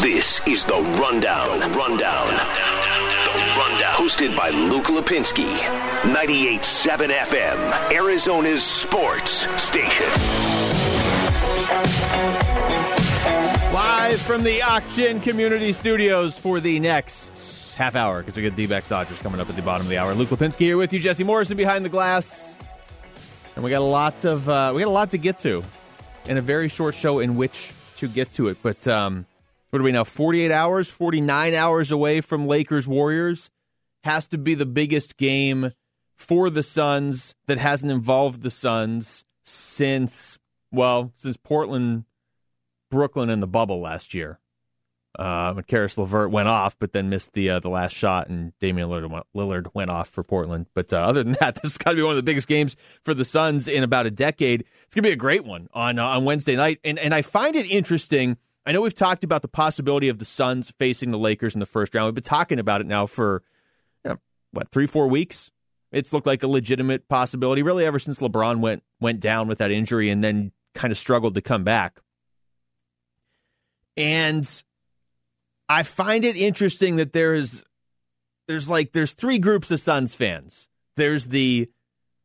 This is the Rundown. Rundown. The Rundown. Hosted by Luke Lapinski. 98.7 FM. Arizona's sports station. Live from the Auction Community Studios for the next half hour because we get D-backs Dodgers coming up at the bottom of the hour. Luke Lapinski here with you, Jesse Morrison behind the glass, and we got a lot of uh, we got a lot to get to in a very short show in which to get to it. But um, what are we now? Forty-eight hours, forty-nine hours away from Lakers Warriors has to be the biggest game for the Suns that hasn't involved the Suns since well since Portland. Brooklyn in the bubble last year. Uh, Caris LeVert went off, but then missed the uh, the last shot, and Damian Lillard went, Lillard went off for Portland. But uh, other than that, this has got to be one of the biggest games for the Suns in about a decade. It's gonna be a great one on uh, on Wednesday night, and and I find it interesting. I know we've talked about the possibility of the Suns facing the Lakers in the first round. We've been talking about it now for you know, what three four weeks. It's looked like a legitimate possibility, really, ever since LeBron went went down with that injury and then kind of struggled to come back. And I find it interesting that there's there's like there's three groups of Suns fans. There's the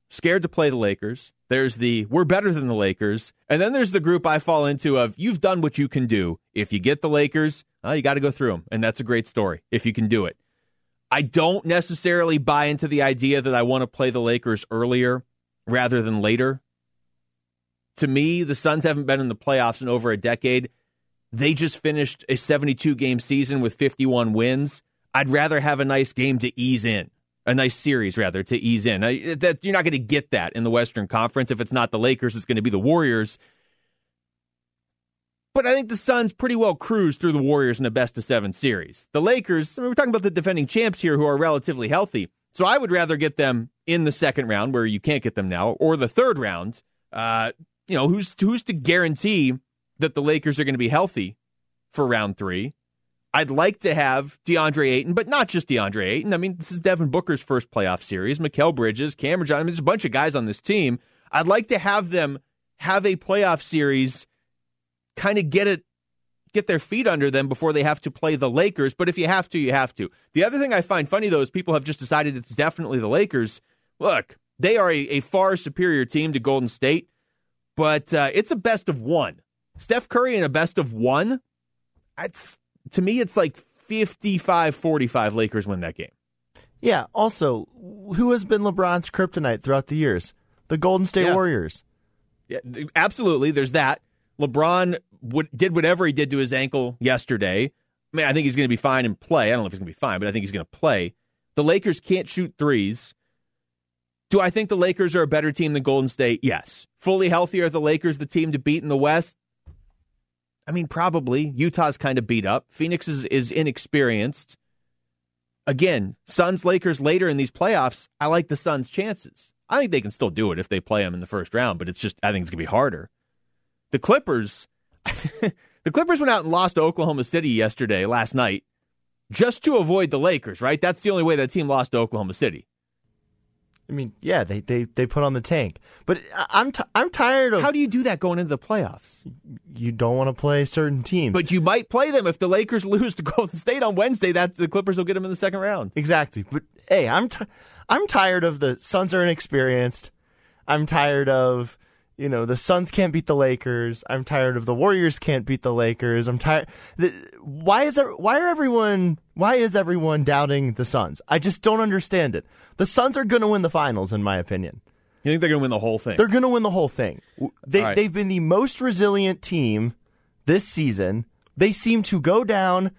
scared to play the Lakers. There's the we're better than the Lakers. And then there's the group I fall into of you've done what you can do. If you get the Lakers, you got to go through them. And that's a great story if you can do it. I don't necessarily buy into the idea that I want to play the Lakers earlier rather than later. To me, the Suns haven't been in the playoffs in over a decade. They just finished a 72 game season with 51 wins. I'd rather have a nice game to ease in, a nice series rather to ease in. That you're not going to get that in the Western Conference. If it's not the Lakers, it's going to be the Warriors. But I think the Suns pretty well cruise through the Warriors in a best of seven series. The Lakers, I mean, we're talking about the defending champs here who are relatively healthy. So I would rather get them in the second round where you can't get them now, or the third round. Uh, you know, who's who's to guarantee that the Lakers are going to be healthy for round three. I'd like to have DeAndre Ayton, but not just DeAndre Ayton. I mean, this is Devin Booker's first playoff series. Mikal Bridges, Cameron Johnson. I mean, there's a bunch of guys on this team. I'd like to have them have a playoff series, kind of get it, get their feet under them before they have to play the Lakers. But if you have to, you have to. The other thing I find funny though is people have just decided it's definitely the Lakers. Look, they are a, a far superior team to Golden State, but uh, it's a best of one. Steph Curry in a best of one, it's, to me, it's like 55 45 Lakers win that game. Yeah. Also, who has been LeBron's kryptonite throughout the years? The Golden State Yeah. Warriors. Yeah, absolutely. There's that. LeBron would, did whatever he did to his ankle yesterday. I mean, I think he's going to be fine and play. I don't know if he's going to be fine, but I think he's going to play. The Lakers can't shoot threes. Do I think the Lakers are a better team than Golden State? Yes. Fully healthy are the Lakers the team to beat in the West? I mean, probably. Utah's kind of beat up. Phoenix is, is inexperienced. Again, Suns Lakers later in these playoffs, I like the Suns' chances. I think they can still do it if they play them in the first round, but it's just, I think it's going to be harder. The Clippers, the Clippers went out and lost to Oklahoma City yesterday, last night, just to avoid the Lakers, right? That's the only way that team lost to Oklahoma City. I mean, yeah, they, they, they put on the tank. But I'm t- I'm tired of How do you do that going into the playoffs? you don't want to play certain teams. But you might play them if the Lakers lose to Golden State on Wednesday. That the Clippers will get them in the second round. Exactly. But hey, I'm t- I'm tired of the Suns are inexperienced. I'm tired of you know the Suns can't beat the Lakers. I'm tired of the Warriors can't beat the Lakers. I'm tired. Why is there, why are everyone why is everyone doubting the Suns? I just don't understand it. The Suns are going to win the finals, in my opinion. You think they're going to win the whole thing? They're going to win the whole thing. They, right. They've been the most resilient team this season. They seem to go down,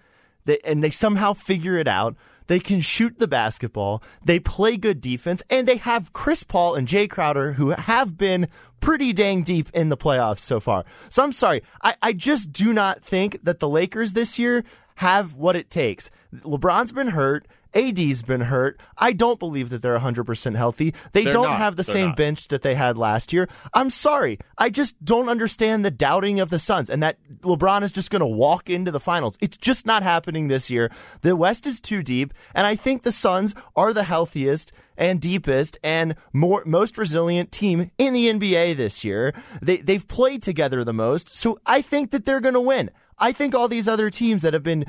they, and they somehow figure it out. They can shoot the basketball. They play good defense, and they have Chris Paul and Jae Crowder, who have been pretty dang deep in the playoffs so far. So I'm sorry. I, I just do not think that the Lakers this year have what it takes. LeBron's been hurt. AD's been hurt. I don't believe that they're 100% healthy. They They're don't not. have the They're same not. bench that they had last year. I'm sorry. I just don't understand the doubting of the Suns and that LeBron is just going to walk into the finals. It's just not happening this year. The West is too deep, and I think the Suns are the healthiest and deepest and more most resilient team in the NBA this year. They they've played together the most, so I think that they're going to win. I think all these other teams that have been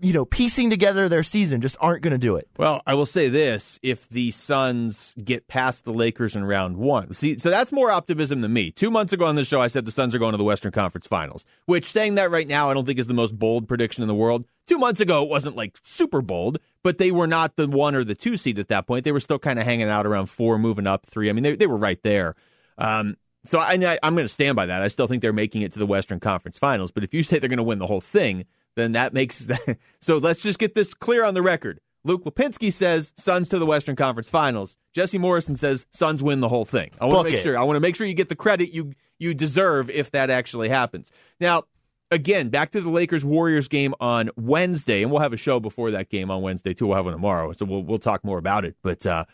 you know, piecing together their season just aren't going to do it. Well, I will say this: if the Suns get past the Lakers in round one, see, so that's more optimism than me. Two months ago on the show, I said the Suns are going to the Western Conference Finals. Which, saying that right now, I don't think is the most bold prediction in the world. Two months ago, it wasn't like super bold, but they were not the one or the two seed at that point. They were still kind of hanging out around four, moving up three. I mean, they they were right there. Um, so I, I'm going to stand by that. I still think they're making it to the Western Conference Finals. But if you say they're going to win the whole thing, then that makes that. So let's just get this clear on the record. Luke Lapinski says Suns to the Western Conference Finals. Jesse Morrison says Suns win the whole thing. I want to make it. sure. I want to make sure you get the credit you you deserve if that actually happens. Now, again, back to the Lakers Warriors game on Wednesday, and we'll have a show before that game on Wednesday too. We'll have one tomorrow, so we'll we'll talk more about it. But uh,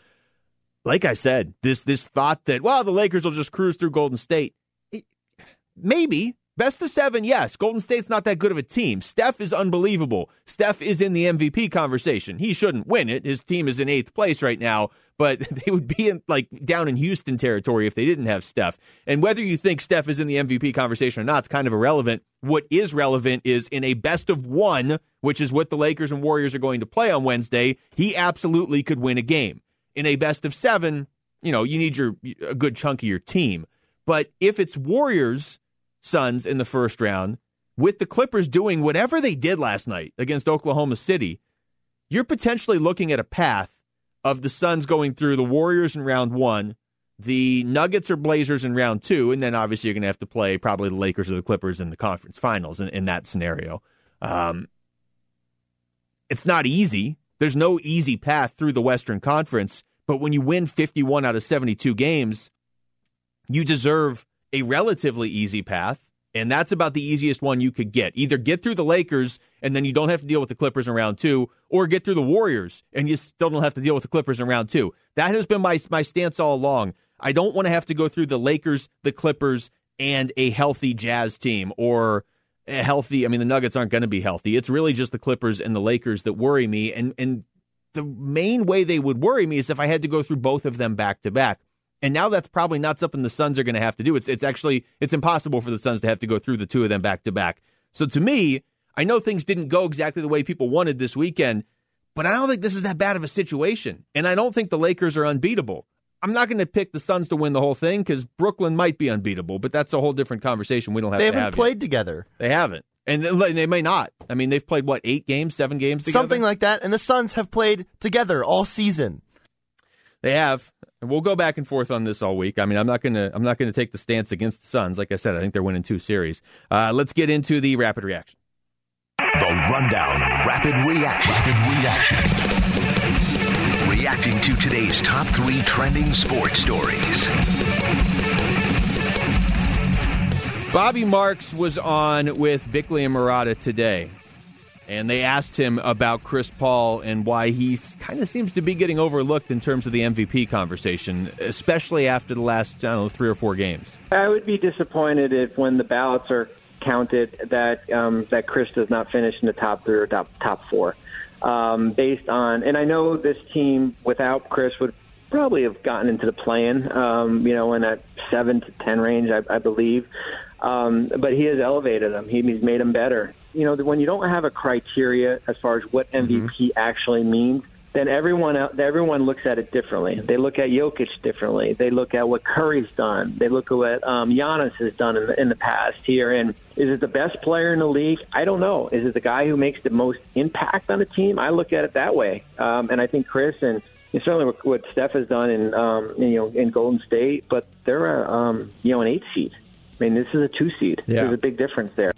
like I said, this this thought that well the Lakers will just cruise through Golden State, it, maybe best of seven. Yes, Golden State's not that good of a team. Steph is unbelievable. Steph is in the MVP conversation. He shouldn't win it. His team is in eighth place right now, but they would be in, like down in Houston territory if they didn't have Steph. And whether you think Steph is in the MVP conversation or not, it's kind of irrelevant. What is relevant is in a best of one, which is what the Lakers and Warriors are going to play on Wednesday. He absolutely could win a game in a best of seven, you know, you need your a good chunk of your team. But if it's Warriors Suns in the first round, with the Clippers doing whatever they did last night against Oklahoma City, you're potentially looking at a path of the Suns going through the Warriors in round one, the Nuggets or Blazers in round two, and then obviously you're going to have to play probably the Lakers or the Clippers in the conference finals in, in that scenario. Um, it's not easy. There's no easy path through the Western Conference, but when you win 51 out of 72 games, you deserve a relatively easy path, and that's about the easiest one you could get. Either get through the Lakers and then you don't have to deal with the Clippers in round 2, or get through the Warriors and you still don't have to deal with the Clippers in round 2. That has been my my stance all along. I don't want to have to go through the Lakers, the Clippers, and a healthy Jazz team or a healthy. I mean, the Nuggets aren't going to be healthy. It's really just the Clippers and the Lakers that worry me. And and the main way they would worry me is if I had to go through both of them back to back. And now that's probably not something the Suns are going to have to do. It's it's actually it's impossible for the Suns to have to go through the two of them back to back. So to me, I know things didn't go exactly the way people wanted this weekend, but I don't think this is that bad of a situation. And I don't think the Lakers are unbeatable. I'm not going to pick the Suns to win the whole thing because Brooklyn might be unbeatable, but that's a whole different conversation. We don't have. They to haven't have played yet. together. They haven't, and they they may not. I mean, they've played what eight games, seven games, together? Something like that. And the Suns have played together all season. They have. And we'll go back and forth on this all week. I mean, I'm not gonna I'm not gonna take the stance against the Suns. Like I said, I think they're winning two series. Uh, let's get into the rapid reaction. The Rundown Rapid Reaction. Rapid Reaction. Reacting to today's top three trending sports stories. Bobby Marks was on with Bickley and Marotta today, and they asked him about Chris Paul and why he kind of seems to be getting overlooked in terms of the MVP conversation, especially after the last I don't know three or four games. I would be disappointed if, when the ballots are counted, that um, that Chris does not finish in the top three or top top four. Um, based on, and I know this team without Chris would probably have gotten into the play-in, um, you know, in that seven to ten range, I, I believe. Um, but he has elevated them. He, he's made them better. You know, when you don't have a criteria as far as what MVP actually means, then everyone everyone looks at it differently. They look at Jokic differently. They look at what Curry's done. They look at what um, Giannis has done in the, in the past here. And is it the best player in the league? I don't know. Is it the guy who makes the most impact on the team? I look at it that way. Um, and I think Chris and and certainly what, what Steph has done in um, you know in Golden State, but they're a, um, you know an eight seed. I mean, this is a two seed. Yeah. There's a big difference there.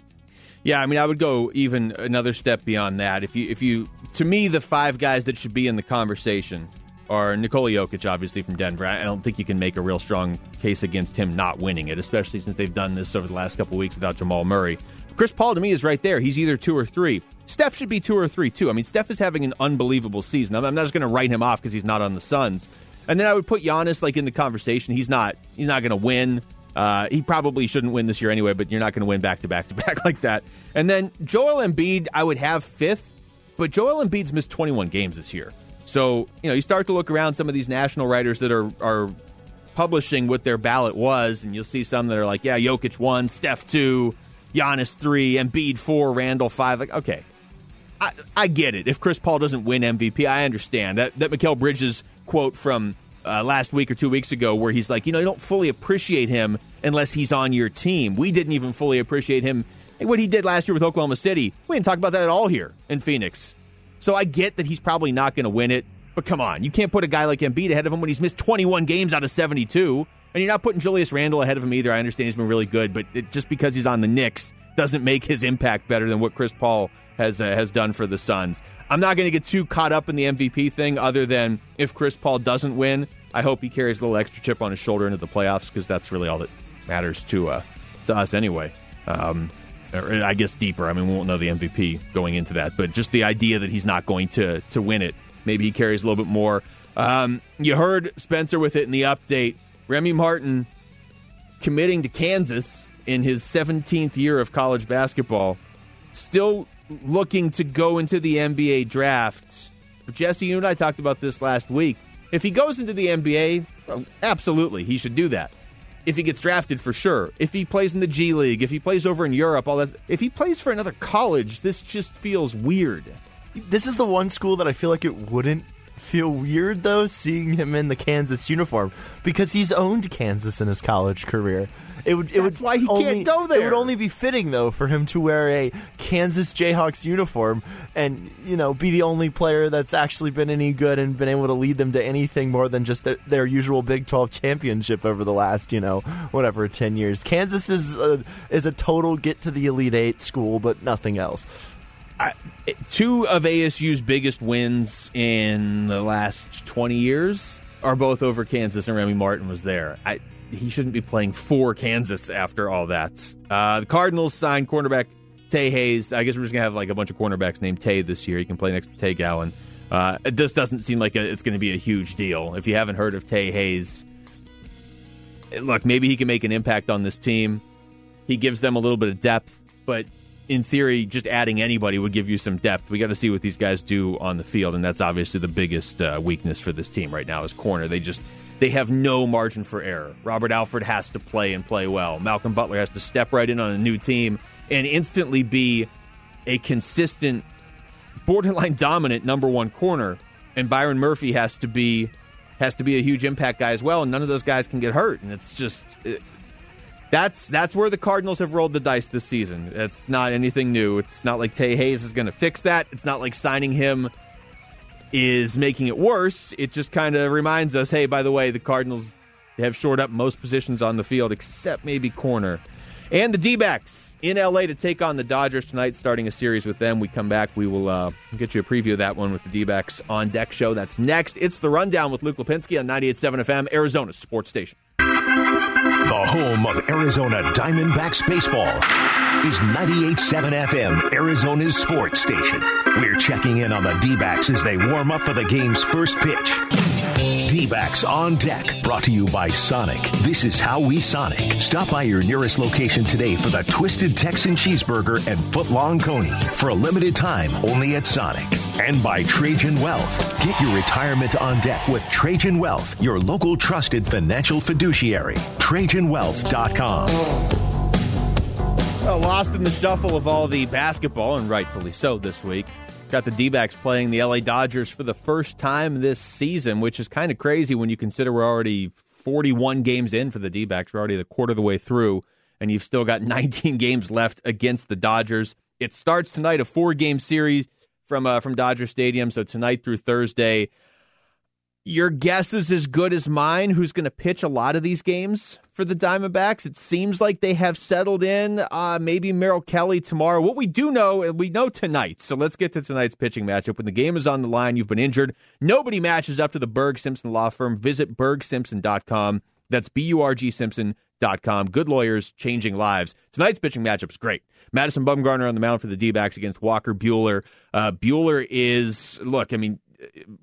Yeah, I mean, I would go even another step beyond that. If you, if you, to me, the five guys that should be in the conversation are Nikola Jokic, obviously from Denver. I don't think you can make a real strong case against him not winning it, especially since they've done this over the last couple weeks without Jamal Murray. Chris Paul to me is right there. He's either two or three. Steph should be two or three too. I mean, Steph is having an unbelievable season. I'm I'm not just going to write him off because he's not on the Suns. And then I would put Giannis like in the conversation. He's not. He's not going to win. Uh, he probably shouldn't win this year anyway, but you're not going to win back to back to back like that. And then Joel Embiid, I would have fifth, but Joel Embiid's missed 21 games this year. So you know, you start to look around some of these national writers that are are publishing what their ballot was, and you'll see some that are like, yeah, Jokic one, Steph two, Giannis three, Embiid four, Randle five. Like, okay, I, I get it. If Chris Paul doesn't win MVP, I understand that. That Mikal Bridges quote from uh, last week or two weeks ago, where he's like, you know, you don't fully appreciate him unless he's on your team. We didn't even fully appreciate him. What he did last year with Oklahoma City, we didn't talk about that at all here in Phoenix. So I get that he's probably not going to win it, but come on, you can't put a guy like Embiid ahead of him when he's missed 21 games out of 72, and you're not putting Julius Randle ahead of him either. I understand he's been really good, but it, just because he's on the Knicks doesn't make his impact better than what Chris Paul has uh, has done for the Suns. I'm not going to get too caught up in the MVP thing, other than if Chris Paul doesn't win, I hope he carries a little extra chip on his shoulder into the playoffs because that's really all that matters to uh, to us anyway. Um, I guess deeper. I mean, we won't know the MVP going into that, but just the idea that he's not going to to win it, maybe he carries a little bit more. Um, you heard Spencer with it in the update. Remy Martin committing to Kansas in his 17th year of college basketball, still looking to go into the NBA draft. Jesse, you and I talked about this last week. If he goes into the NBA, absolutely, he should do that. If he gets drafted, for sure. If he plays in the G League, if he plays over in Europe, all that. If he plays for another college, this just feels weird. This is the one school that I feel like it wouldn't feel weird though seeing him in the Kansas uniform because he's owned Kansas in his college career. It would. It That's would why he only, can't go there. It would only be fitting though for him to wear a Kansas Jayhawks uniform and you know be the only player that's actually been any good and been able to lead them to anything more than just their, their usual Big Twelve championship over the last you know whatever ten years. Kansas is a, is a total get to the Elite Eight school, but nothing else. I, two of ASU's biggest wins in the last 20 years are both over Kansas, and Remy Martin was there. I, he shouldn't be playing for Kansas after all that. Uh, the Cardinals signed cornerback Tay Hayes. I guess we're just gonna have like a bunch of cornerbacks named Tay this year. He can play next to Tay Gowan. Uh, this doesn't seem like a, it's going to be a huge deal. If you haven't heard of Tay Hayes, look, maybe he can make an impact on this team. He gives them a little bit of depth, but in theory, just adding anybody would give you some depth. We got to see what these guys do on the field, and that's obviously the biggest uh, weakness for this team right now is corner. They just they have no margin for error. Robert Alford has to play and play well. Malcolm Butler has to step right in on a new team and instantly be a consistent, borderline dominant number one corner. And Byron Murphy has to be has to be a huge impact guy as well. And none of those guys can get hurt. And it's just. That's that's where the Cardinals have rolled the dice this season. It's not anything new. It's not like Tay Hayes is going to fix that. It's not like signing him is making it worse. It just kind of reminds us, hey, by the way, the Cardinals have shored up most positions on the field except maybe corner. And the D-backs in LA to take on the Dodgers tonight, starting a series with them. We come back, we will uh, get you a preview of that one with the D-backs on deck show. That's next. It's the rundown with Luke Lapinski on 98.7 FM, Arizona Sports Station. The home of Arizona Diamondbacks baseball is 98.7 FM, Arizona's sports station. We're checking in on the D backs as they warm up for the game's first pitch. D backs on deck, brought to you by Sonic. This is how we Sonic. Stop by your nearest location today for the Twisted Texan Cheeseburger and Footlong Coney for a limited time only at Sonic. And by Trajan Wealth. Get your retirement on deck with Trajan Wealth, your local trusted financial fiduciary. TrajanWealth.com. Well, lost in the shuffle of all the basketball, and rightfully so this week. Got the D backs playing the LA Dodgers for the first time this season, which is kind of crazy when you consider we're already 41 games in for the D backs. We're already the quarter of the way through, and you've still got 19 games left against the Dodgers. It starts tonight, a four game series from, uh, from Dodger Stadium. So tonight through Thursday, your guess is as good as mine who's going to pitch a lot of these games for the Diamondbacks. It seems like they have settled in. Uh, maybe Merrill Kelly tomorrow. What we do know, and we know tonight, so let's get to tonight's pitching matchup. When the game is on the line, you've been injured. Nobody matches up to the Burg Simpson Law Firm. Visit burgsimpson.com. That's B U R G Simpson.com. Good lawyers changing lives. Tonight's pitching matchup is great. Madison Bumgarner on the mound for the D backs against Walker Buehler. Uh, Buehler is, look, I mean,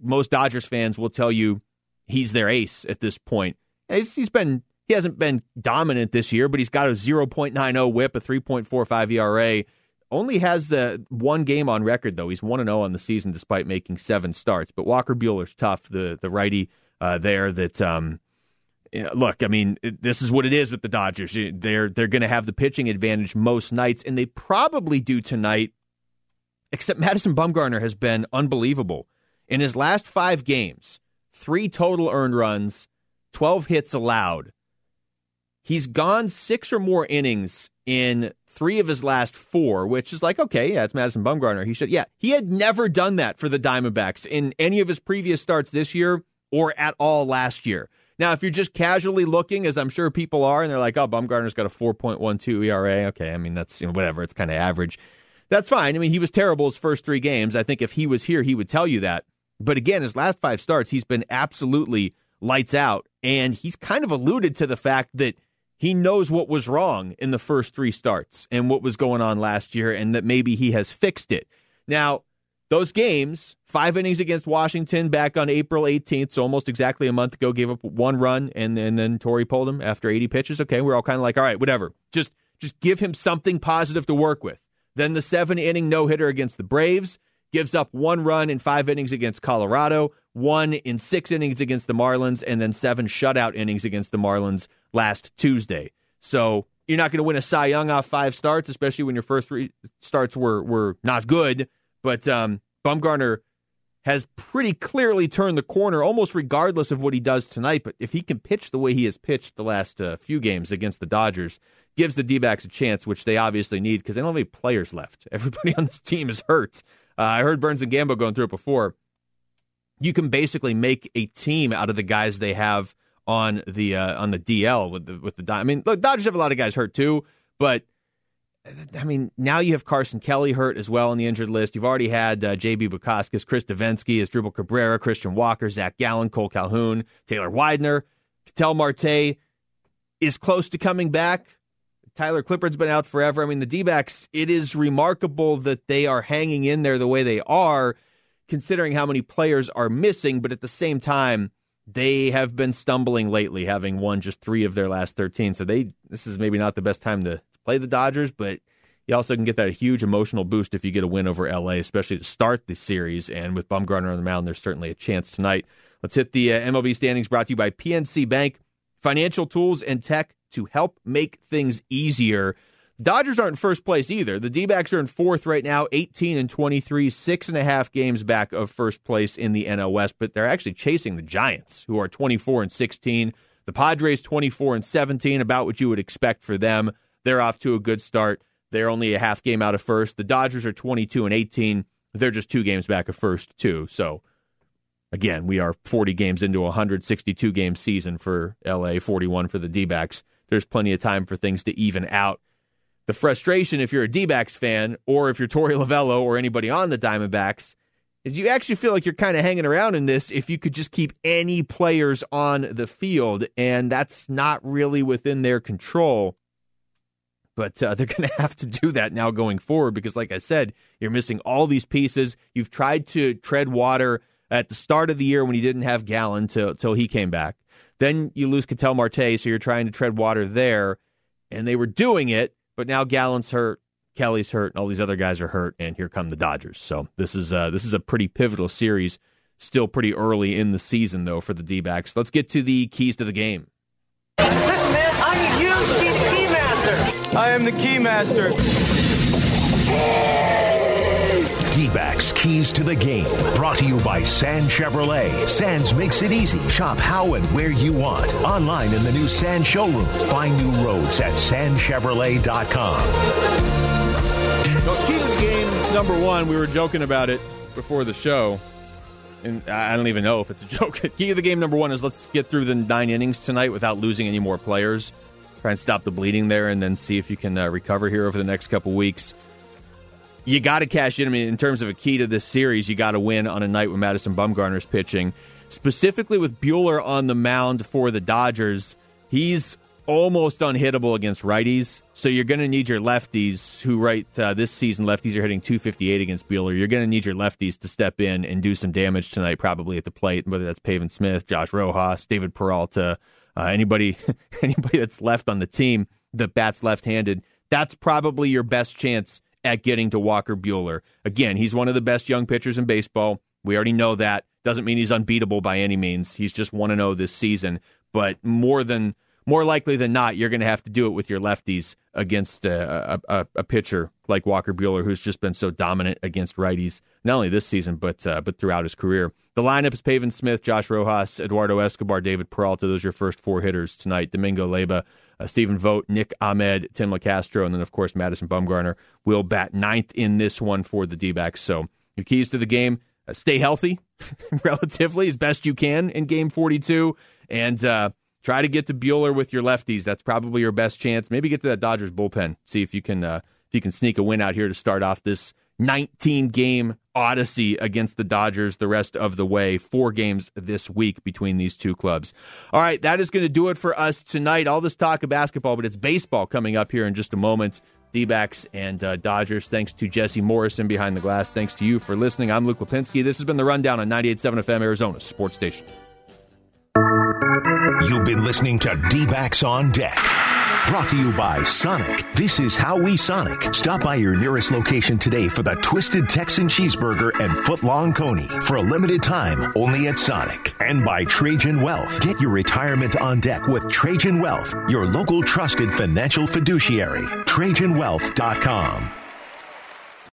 most Dodgers fans will tell you he's their ace at this point. He's, he's been he hasn't been dominant this year, but he's got a 0.90 WHIP, a 3.45 ERA. Only has the one game on record though. He's one and zero on the season despite making seven starts. But Walker Buehler's tough. The the righty uh, there that um, look, I mean, this is what it is with the Dodgers. They're they're going to have the pitching advantage most nights, and they probably do tonight. Except Madison Bumgarner has been unbelievable in his last five games. Three total earned runs, twelve hits allowed. He's gone six or more innings in three of his last four, which is like, okay, yeah, it's Madison Bumgarner. He should, yeah, he had never done that for the Diamondbacks in any of his previous starts this year or at all last year. Now, if you're just casually looking, as I'm sure people are, and they're like, oh, Bumgarner's got a 4.12 ERA. Okay, I mean, that's, you know, whatever. It's kind of average. That's fine. I mean, he was terrible his first three games. I think if he was here, he would tell you that. But again, his last five starts, he's been absolutely lights out. And he's kind of alluded to the fact that he knows what was wrong in the first three starts and what was going on last year, and that maybe he has fixed it. Now, those games, five innings against Washington back on April 18th, so almost exactly a month ago, gave up one run, and, and then Torey pulled him after 80 pitches. Okay, we're all kind of like, all right, whatever. Just just give him something positive to work with. Then the seven inning no hitter against the Braves gives up one run in five innings against Colorado, one in six innings against the Marlins, and then seven shutout innings against the Marlins last Tuesday. So you're not going to win a Cy Young off five starts, especially when your first three starts were were not good. But um, Bumgarner has pretty clearly turned the corner, almost regardless of what he does tonight. But if he can pitch the way he has pitched the last uh, few games against the Dodgers, gives the D backs a chance, which they obviously need because they don't have any players left. Everybody on this team is hurt. Uh, I heard Burns and Gambo going through it before. You can basically make a team out of the guys they have on the uh, on the DL with the with the. I mean, look, Dodgers have a lot of guys hurt too, but I mean, now you have Carson Kelly hurt as well on the injured list. You've already had uh, J.B. Bukauskas, Chris Devenski, Asdrubal Cabrera, Christian Walker, Zach Gallen, Cole Calhoun, Taylor Widener, Ketel Marte is close to coming back. Tyler Clippard's been out forever. I mean, the D backs, it is remarkable that they are hanging in there the way they are, considering how many players are missing. But at the same time, they have been stumbling lately, having won just three of their last 13. So they this is maybe not the best time to play the Dodgers, but you also can get that huge emotional boost if you get a win over LA, especially to start the series. And with Bumgarner on the mound, there's certainly a chance tonight. Let's hit the uh, MLB standings brought to you by PNC Bank, financial tools and tech to help make things easier. Dodgers aren't in first place either. The D backs are in fourth right now, 18 and 23, six and a half games back of first place in the West, but they're actually chasing the Giants, who are 24 and 16. The Padres 24 and 17, about what you would expect for them. They're off to a good start. They're only a half game out of first. The Dodgers are 22 and 18. They're just two games back of first, too. So, again, we are 40 games into a 162 game season for LA, 41 for the D backs. There's plenty of time for things to even out. The frustration, if you're a D backs fan or if you're Torey Lovullo or anybody on the Diamondbacks, is you actually feel like you're kind of hanging around in this if you could just keep any players on the field, and that's not really within their control. But uh, they're going to have to do that now going forward because, like I said, you're missing all these pieces. You've tried to tread water at the start of the year when you didn't have Gallen till, till he came back. Then you lose Ketel Marte, so you're trying to tread water there. And they were doing it, but now Gallen's hurt, Kelly's hurt, and all these other guys are hurt, and here come the Dodgers. So this is uh, this is a pretty pivotal series. Still pretty early in the season, though, for the D backs. Let's get to the keys to the game. Listen, man, I'm you, see the key master. I am the Keymaster. D-backs Keys to the Game, brought to you by Sands Chevrolet. Sands makes it easy. Shop how and where you want. Online in the new Sand showroom. Find new roads at sandschevrolet.com. So, Keys to the Game number one, we were joking about it before the show. And I don't even know if it's a joke. Key to the game number one is let's get through the nine innings tonight without losing any more players try and stop the bleeding there, and then see if you can uh, recover here over the next couple weeks. You got to cash in. I mean, in terms of a key to this series, you got to win on a night when Madison Bumgarner's pitching. Specifically with Buehler on the mound for the Dodgers, he's almost unhittable against righties. So you're going to need your lefties, who right uh, this season lefties are hitting 258 against Buehler. You're going to need your lefties to step in and do some damage tonight, probably at the plate. Whether that's Pavin Smith, Josh Rojas, David Peralta, uh, anybody anybody that's left on the team that bats left-handed, that's probably your best chance at getting to Walker Buehler. Again, he's one of the best young pitchers in baseball. We already know that. Doesn't mean he's unbeatable by any means. He's just 1 0 this season. but more than more likely than not, you're going to have to do it with your lefties against a, a, a, pitcher like Walker Buehler, who's just been so dominant against righties, not only this season but uh, but throughout his career. The lineup is Pavin Smith, Josh Rojas, Eduardo Escobar, David Peralta. Those are your first four hitters tonight. Domingo Leyba, uh, Stephen Vogt, Nick Ahmed, Tim Locastro, and then of course Madison Bumgarner will bat ninth in this one for the D-backs. So your keys to the game: uh, stay healthy, relatively as best you can in Game 42, and uh, Try to get to Buehler with your lefties. That's probably your best chance. Maybe get to that Dodgers bullpen. See if you can uh, if you can sneak a win out here to start off this 19 game odyssey against the Dodgers the rest of the way. Four games this week between these two clubs. All right, that is going to do it for us tonight. All this talk of basketball, but it's baseball coming up here in just a moment. D backs and uh, Dodgers. Thanks to Jesse Morrison behind the glass. Thanks to you for listening. I'm Luke Lapinski. This has been the Rundown on 98.7 FM Arizona Sports Station. You've been listening to D Backs on Deck. Brought to you by Sonic. This is how we Sonic. Stop by your nearest location today for the Twisted Texan Cheeseburger and Footlong Coney for a limited time only at Sonic. And by Trajan Wealth. Get your retirement on deck with Trajan Wealth, your local trusted financial fiduciary. TrajanWealth.com.